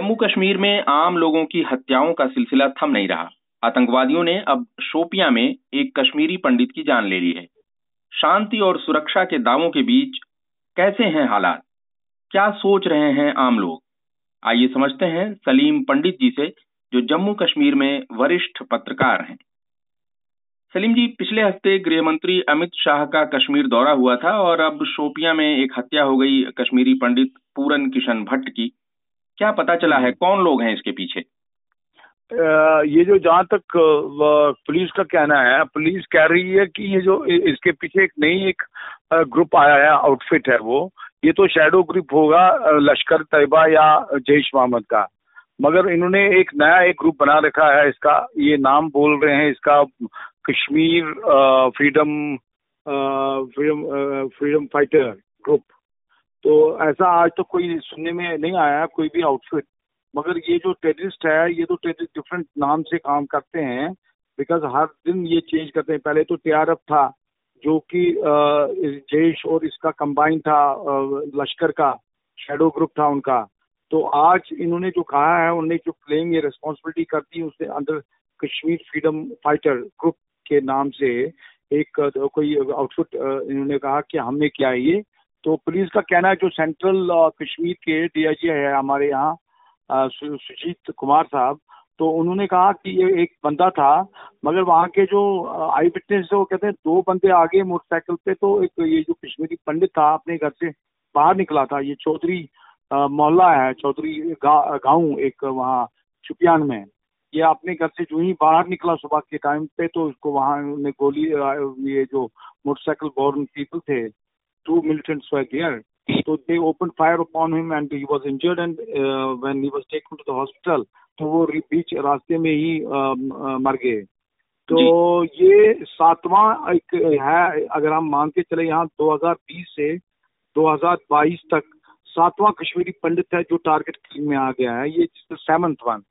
जम्मू कश्मीर में आम लोगों की हत्याओं का सिलसिला थम नहीं रहा। आतंकवादियों ने अब शोपिया में एक कश्मीरी पंडित की जान ले ली है। शांति और सुरक्षा के दावों के बीच कैसे हैं हालात? क्या सोच रहे हैं आम लोग? आइए समझते हैं सलीम पंडित जी से, जो जम्मू कश्मीर में वरिष्ठ पत्रकार हैं। सलीम जी, पिछले हफ़्ते गृह मंत्री अमित शाह का कश्मीर दौरा हुआ था और अब शोपिया में एक हत्या हो गई कश्मीरी पंडित पूरन किशन भट्ट की। क्या पता चला है? कौन लोग हैं इसके पीछे? ये जो जहाँ तक पुलिस का कहना है, पुलिस कह रही है कि ये जो इसके पीछे एक नई एक ग्रुप आया है, आउटफिट है वो। ये तो शेडो ग्रुप होगा लश्कर तैयबा या जैश मोहम्मद का। मगर इन्होंने एक नया एक ग्रुप बना रखा है, इसका ये नाम बोल रहे हैं, इसका Kashmir freedom freedom freedom fighter group. तो ऐसा आज तो कोई सुनने में नहीं आया कोई भी आउटफिट मगर ये जो टेररिस्ट है, ये तो टेररिस्ट डिफरेंट नाम से काम करते हैं बिकॉज़ हर दिन ये चेंज करते हैं। पहले तो टीआरएफ था, जो कि जैश और इसका कंबाइन था लश्कर का शेडो ग्रुप था उनका। तो आज इन्होंने जो कहा है उन्होंने जो क्लेम ये रिस्पॉन्सिबिलिटी करती है उसने under Kashmir freedom fighter group के नाम से, एक कोई आउटफुट इन्होंने कहा कि हमने क्या ये। तो पुलिस का कहना है जो सेंट्रल कश्मीर के डीआईजी है हमारे यहाँ सुजीत कुमार साहब तो उन्होंने कहा कि ये एक बंदा था, मगर वहाँ के जो आई विटनेस वो कहते हैं दो बंदे आगे मोटरसाइकिल पे तो एक ये जो कश्मीरी पंडित था, अपने घर से बाहर निकला था, ये चौधरी मोहल्ला है, चौधरी गाँव एक वहाँ शुपियान में। ये अपने घर से जो ही बाहर निकला सुबह के टाइम पे तो उसको वहाँ ने गोली ये जो मोटरसाइकिल बोर्न पीपल थे। टू मिलिटेंट्स वर देयर तो they open fire upon him and he was injured and when he was taken to the hospital तो वो बीच रास्ते में ही uh, मर गए। तो ये सातवां एक है अगर हम मान के चले यहाँ 2020 से 2022 तक सातवां कश्मीरी पंडित है जो टारगेट में आ गया है ये सेवंथ वन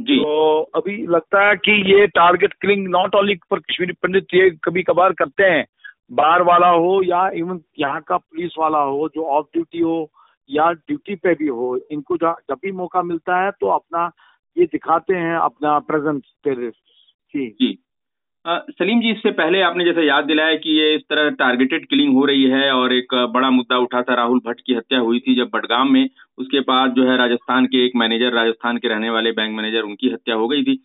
जी। तो अभी लगता है कि ये target killing not only for Kashmiri Pandit ये कभी कभार करते हैं बार वाला हो या इवन यहाँ का पुलिस वाला हो, जो ऑफ़ ड्यूटी हो या ड्यूटी पे भी हो, इनको जब भी मौका मिलता है तो अपना ये दिखाते हैं अपना प्रेजेंस टेररिस्ट जी। जी। सलीम जी, इससे पहले आपने जैसे याद दिलाया कि ये इस तरह टारगेटेड किलिंग हो रही है और एक बड़ा मुद्दा उठा था राहुल भट्ट की हत्या हुई थी जब बडगाम में। उसके बाद जो है राजस्थान के एक मैनेजर राजस्थान के रहने वाले बैंक मैनेजर उनकी हत्या हो गई थी।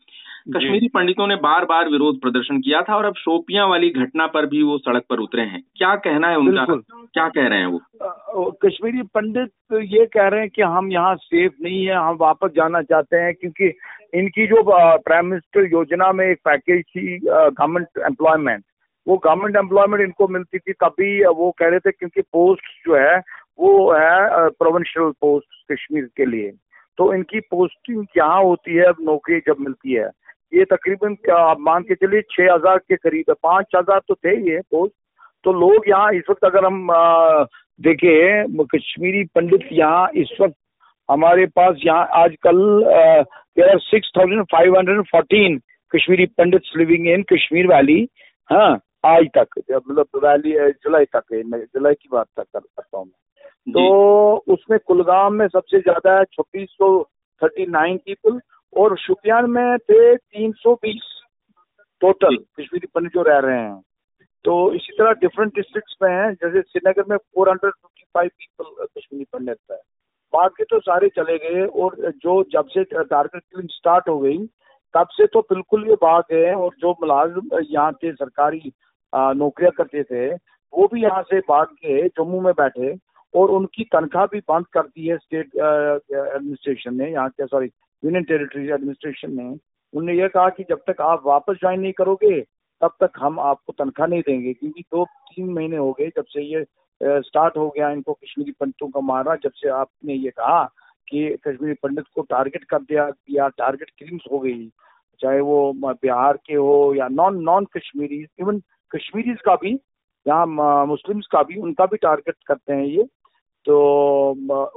कश्मीरी पंडितों ने बार बार विरोध प्रदर्शन किया था और अब शोपिया वाली घटना पर भी वो सड़क पर उतरे हैं। क्या कहना है उनका? क्या कह रहे हैं वो? कश्मीरी पंडित ये कह रहे हैं कि हम यहाँ सेफ़ नहीं है हम वापस जाना चाहते हैं क्योंकि इनकी जो प्राइम मिनिस्टर योजना में एक पैकेज थी गवर्नमेंट एम्प्लॉयमेंट वो गवर्नमेंट एम्प्लॉयमेंट इनको मिलती थी तभी वो कह रहे थे क्योंकि पोस्ट जो है वो है प्रोविंशियल पोस्ट कश्मीर के लिए। तो इनकी पोस्टिंग यहाँ होती है अब नौकरी जब मिलती है। ये तकरीबन आप मान के चलिए छह हज़ार के करीब है। पाँच हज़ार तो थे ये पोस्ट तो लोग यहाँ इस वक्त अगर हम देखें कश्मीरी पंडित यहाँ इस वक्त हमारे पास यहाँ आजकल six thousand five hundred fourteen Kashmiri Pandit living in Kashmir valley हाँ आज तक मतलब वैली जुलाई तक जुलाई की बात तक करता हूँ। मैं तो उसमें कुलगाम में सबसे ज़्यादा है छब्बीस सौ थर्टी नाइन पीपल और शुपियान में थे तीन सौ बीस टोटल कश्मीरी पंडित जो रह रहे हैं। तो इसी तरह डिफरेंट डिस्ट्रिक्ट्स में हैं, जैसे श्रीनगर में four hundred fifty five people Kashmiri Pandit है। बाकी तो सारे चले गए, और जो जब से टारगेट किलिंग स्टार्ट हो गई, तब से तो बिल्कुल ये भाग गए और जो मुलाजिम यहाँ के सरकारी नौकरियाँ करते थे, वो भी यहाँ से भाग के जम्मू में बैठे, और उनकी तनख्वाह भी बंद कर दी है स्टेट एडमिनिस्ट्रेशन ने, यहाँ के सॉरी यूनियन टेरिटरी एडमिनिस्ट्रेशन ने उनने यह कहा कि जब तक आप वापस ज्वाइन नहीं करोगे, तब तक हम आपको तनख्वाह नहीं देंगे, क्योंकि दो तीन महीने हो गए जब से ये स्टार्ट हो गया इनको कश्मीरी पंडितों का मारा जब से आपने ये कहा कि कश्मीरी पंडित को टारगेट कर दिया, या टारगेट किलिंग्स हो गई, चाहे वो बिहार के हो या non non Kashmiri even Kashmiris का भी, यहाँ मुस्लिम्स का भी, उनका भी टारगेट करते हैं ये तो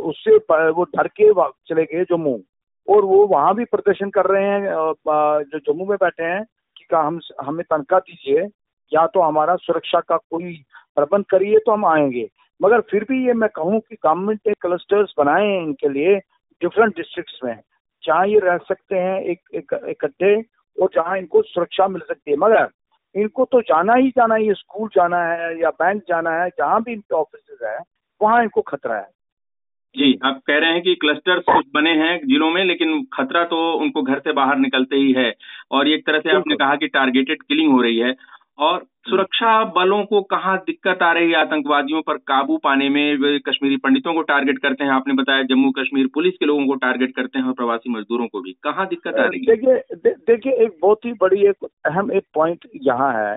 उससे वो डर के चले गए जम्मू। और वो वहाँ भी प्रदर्शन कर रहे हैं जो जम्मू में बैठे हैं कि का हम, हमें तनख्वाह दीजिए, या तो हमारा सुरक्षा का कोई प्रबंध करिए तो हम आएँगे। मगर फिर भी ये मैं कहूँ कि गवर्नमेंट ने क्लस्टर्स बनाए हैं इनके लिए डिफरेंट डिस्ट्रिक्ट्स में, जहाँ ये रह सकते हैं एक इकट्ठे और जहाँ इनको सुरक्षा मिल सकती है। मगर इनको तो जाना ही जाना है स्कूल जाना है या बैंक जाना है, जहाँ भी इनके ऑफ़िस है, वहाँ इनको खतरा है। जी आप कह रहे हैं कि क्लस्टर्स कुछ बने हैं जिलों में लेकिन खतरा तो उनको घर से बाहर निकलते ही है। और एक तरह से आपने कहा कि टारगेटेड किलिंग हो रही है। और सुरक्षा बलों को कहाँ दिक्कत आ रही है आतंकवादियों पर काबू पाने में? वे कश्मीरी पंडितों को टारगेट करते हैं आपने बताया जम्मू कश्मीर पुलिस के लोगों को टारगेट करते हैं और प्रवासी मजदूरों को भी। कहाँ दिक्कत आ रही है? देखिए देखिए एक बहुत ही बड़ी एक अहम एक पॉइंट यहाँ है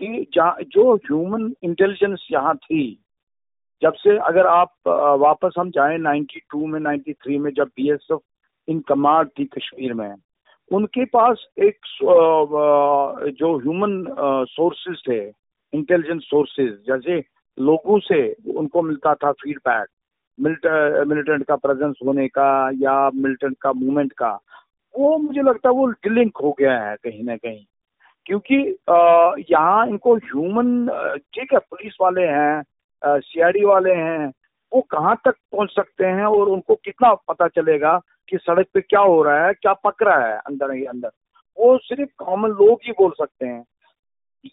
कि जो ह्यूमन इंटेलिजेंस यहाँ थी जब से अगर आप वापस हम जाए 92 में 93 में, जब बीएसएफ इन कमांड थी कश्मीर में, उनके पास एक जो ह्यूमन सोर्सेज थे इंटेलिजेंस सोर्सेज जैसे लोगों से उनको मिलता था फीडबैक मिलिटेंट का प्रेजेंस होने का या मिलिटेंट का मूवमेंट का, वो मुझे लगता है वो डिलिंक हो गया है कहीं ना कहीं, क्योंकि यहाँ इनको ह्यूमन ठीक है पुलिस वाले हैं सीआईडी वाले हैं, वो कहाँ तक पहुँच सकते हैं और उनको कितना पता चलेगा कि सड़क पे क्या हो रहा है, क्या पक रहा है अंदर ही अंदर? वो सिर्फ़ कॉमन लोग ही बोल सकते हैं।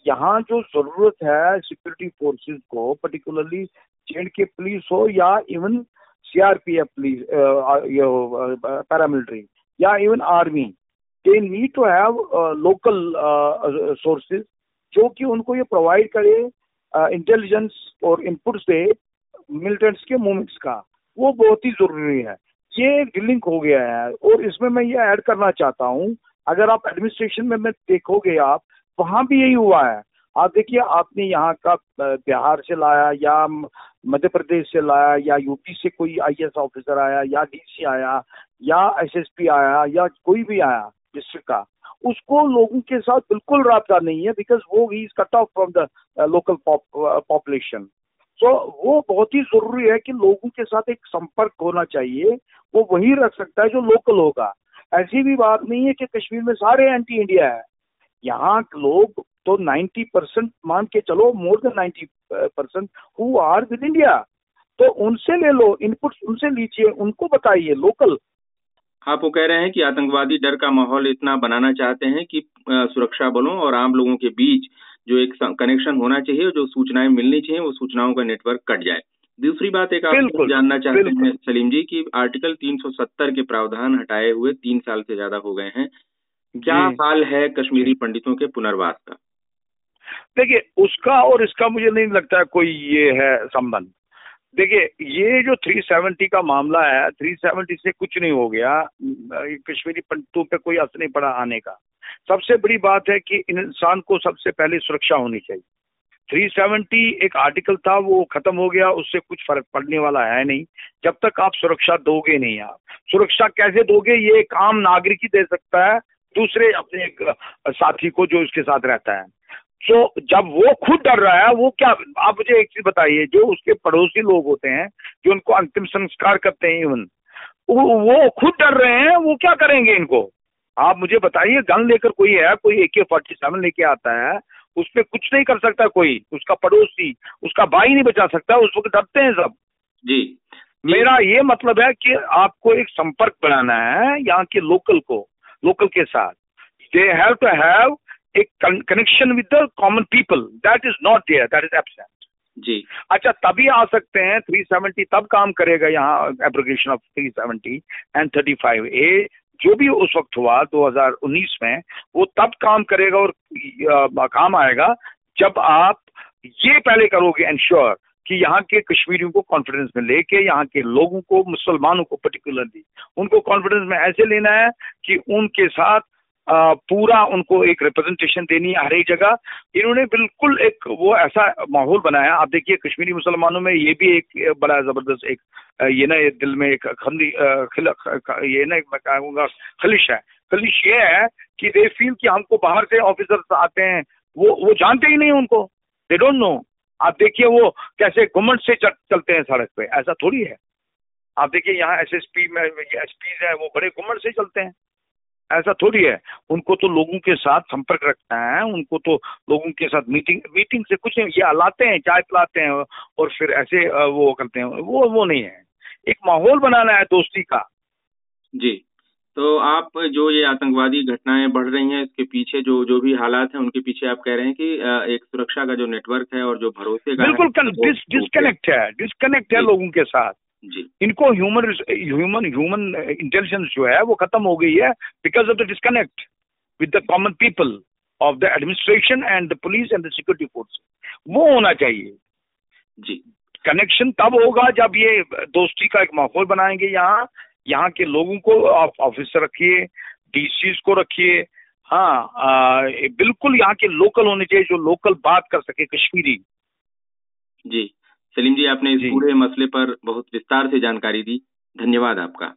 यहाँ जो ज़रूरत है सिक्योरिटी फोर्सेस को पर्टिकुलरली जे के पुलिस हो या इवन सीआरपीएफ पुलिस पैरामिलिट्री या even army they need to have local sources जो कि उनको ये प्रोवाइड करे इंटेलिजेंस और इनपुट्स दे मिलिटेंट्स के मूवमेंट्स का, वो बहुत ही ज़रूरी है। ये लिंक हो गया है और इसमें मैं ये ऐड करना चाहता हूँ। अगर आप एडमिनिस्ट्रेशन में, मैं देखोगे आप, वहाँ भी यही हुआ है। आप देखिए, आपने यहाँ का बिहार से लाया या मध्य प्रदेश से लाया या यूपी से कोई आईएएस ऑफिसर आया या डीसी आया या एसएसपी आया या कोई भी आया डिस्ट्रिक्ट का उसको लोगों के साथ बिल्कुल रहा नहीं है बिकॉज़ वो he is cut off from the local population तो वो बहुत ही ज़रूरी है कि लोगों के साथ एक संपर्क होना चाहिए, वो वही रख सकता है जो लोकल होगा। ऐसी भी बात नहीं है कि कश्मीर में सारे एंटी इंडिया है। यहाँ लोग तो 90 परसेंट मान के चलो more than 90 percent who are with India तो उनसे ले लो इनपुट उनसे लीजिए, उनको बताइए लोकल आप वो कह रहे हैं कि आतंकवादी डर का माहौल इतना बनाना चाहते हैं कि सुरक्षा बलों और आम लोगों के बीच जो एक कनेक्शन होना चाहिए जो सूचनाएँ मिलनी चाहिए वो सूचनाओं का नेटवर्क कट जाए। दूसरी बात एक आप जानना चाहते हैं सलीम जी की आर्टिकल 370 के प्रावधान हटाए हुए तीन साल से ज़्यादा हो गए हैं। क्या हाल है कश्मीरी पंडितों के पुनर्वास का? देखिए उसका और इसका मुझे नहीं लगता कोई ये है संबंध। देखिए, ये जो 370 का मामला है 370 से कुछ नहीं हो गया। कश्मीरी पंडितों पे कोई असर नहीं पड़ा आने का। सबसे बड़ी बात है कि इंसान को सबसे पहले सुरक्षा होनी चाहिए। 370 एक आर्टिकल था, वो खत्म हो गया, उससे कुछ फ़र्क पड़ने वाला है नहीं। जब तक आप सुरक्षा दोगे नहीं आप। सुरक्षा कैसे दोगे, ये एक आम नागरिक ही दे सकता है, दूसरे अपने एक साथी को जो उसके साथ रहता है। तो जब वो खुद डर रहा है वो क्या आप मुझे एक चीज़ बताइए जो उसके पड़ोसी लोग होते हैं जो उनको अंतिम संस्कार करते हैं इवन वो खुद डर रहे हैं वो क्या करेंगे इनको? आप मुझे बताइए गन लेकर कोई है कोई ए के फोर्टी सेवन लेके आता है उस पर कुछ नहीं कर सकता कोई उसका पड़ोसी उसका भाई नहीं बचा सकता उस वक्त डरते हैं सब। जी। मेरा ये मतलब है कि आपको एक संपर्क बनाना है यहाँ के लोकल को लोकल के साथ। दे हैव टू हैव एक connection with the common people that is not there that is absent जी। अच्छा तभी आ सकते हैं 370 तब काम करेगा यहाँ एप्लीकेशन ऑफ़ 370 एंड 35 ए जो भी उस वक्त हुआ 2019 में वो तब काम करेगा और आ, काम आएगा जब आप ये पहले करोगे एंश्योर कि यहाँ के कश्मीरियों को कॉन्फिडेंस में लेके यहाँ के लोगों को मुसलमानों को पर्टिकुलरली उनको कॉन्फिडेंस में ऐसे लेना है कि उनके साथ पूरा उनको एक रिप्रेजेंटेशन देनी है हर एक जगह। इन्होंने बिल्कुल एक वो ऐसा माहौल बनाया। आप देखिए, कश्मीरी मुसलमानों में ये भी एक बड़ा ज़बरदस्त एक ये ना ये दिल में एक खंदी ये ना मैं कहूँगा, खलिश है। खलिश ये है कि दे फील कि हमको बाहर से ऑफिसर्स आते हैं। वो वो जानते ही नहीं उनको। दे डोंट नो आप देखिए वो कैसे घुमंड से चलते हैं सड़क पे। ऐसा थोड़ी है। आप देखिए यहाँ एस एस पी में एस पी है, वो बड़े घुमंड से चलते हैं। ऐसा थोड़ी है। उनको तो लोगों के साथ संपर्क रखना है उनको तो लोगों के साथ मीटिंग मीटिंग से कुछ नहीं ये लाते हैं चाय पिलाते हैं और फिर ऐसे वो करते हैं वो वो नहीं है। एक माहौल बनाना है दोस्ती का। जी। तो आप जो ये आतंकवादी घटनाएँ बढ़ रही हैं इसके पीछे जो जो भी हालात हैं उनके पीछे आप कह रहे हैं कि एक सुरक्षा का जो नेटवर्क है और जो भरोसे का बिल्कुल डिस्कनेक्ट है डिस्कनेक्ट है है लोगों के साथ। इनको ह्यूमन ह्यूमन ह्यूमन इंटेलिजेंस जो है वो खत्म हो गई है because of the disconnect with the common people of the administration and the police and the security force वो होना चाहिए। जी। कनेक्शन तब होगा जब ये दोस्ती का एक माहौल बनाएँगे यहाँ। यहाँ के लोगों को आप ऑफिसर रखिए डीसी को रखिए। हाँ आ, बिल्कुल यहाँ के लोकल होने चाहिए जो लोकल बात कर सके कश्मीरी। जी। सलीम जी आपने इस पूरे मसले पर बहुत विस्तार से जानकारी दी। धन्यवाद आपका।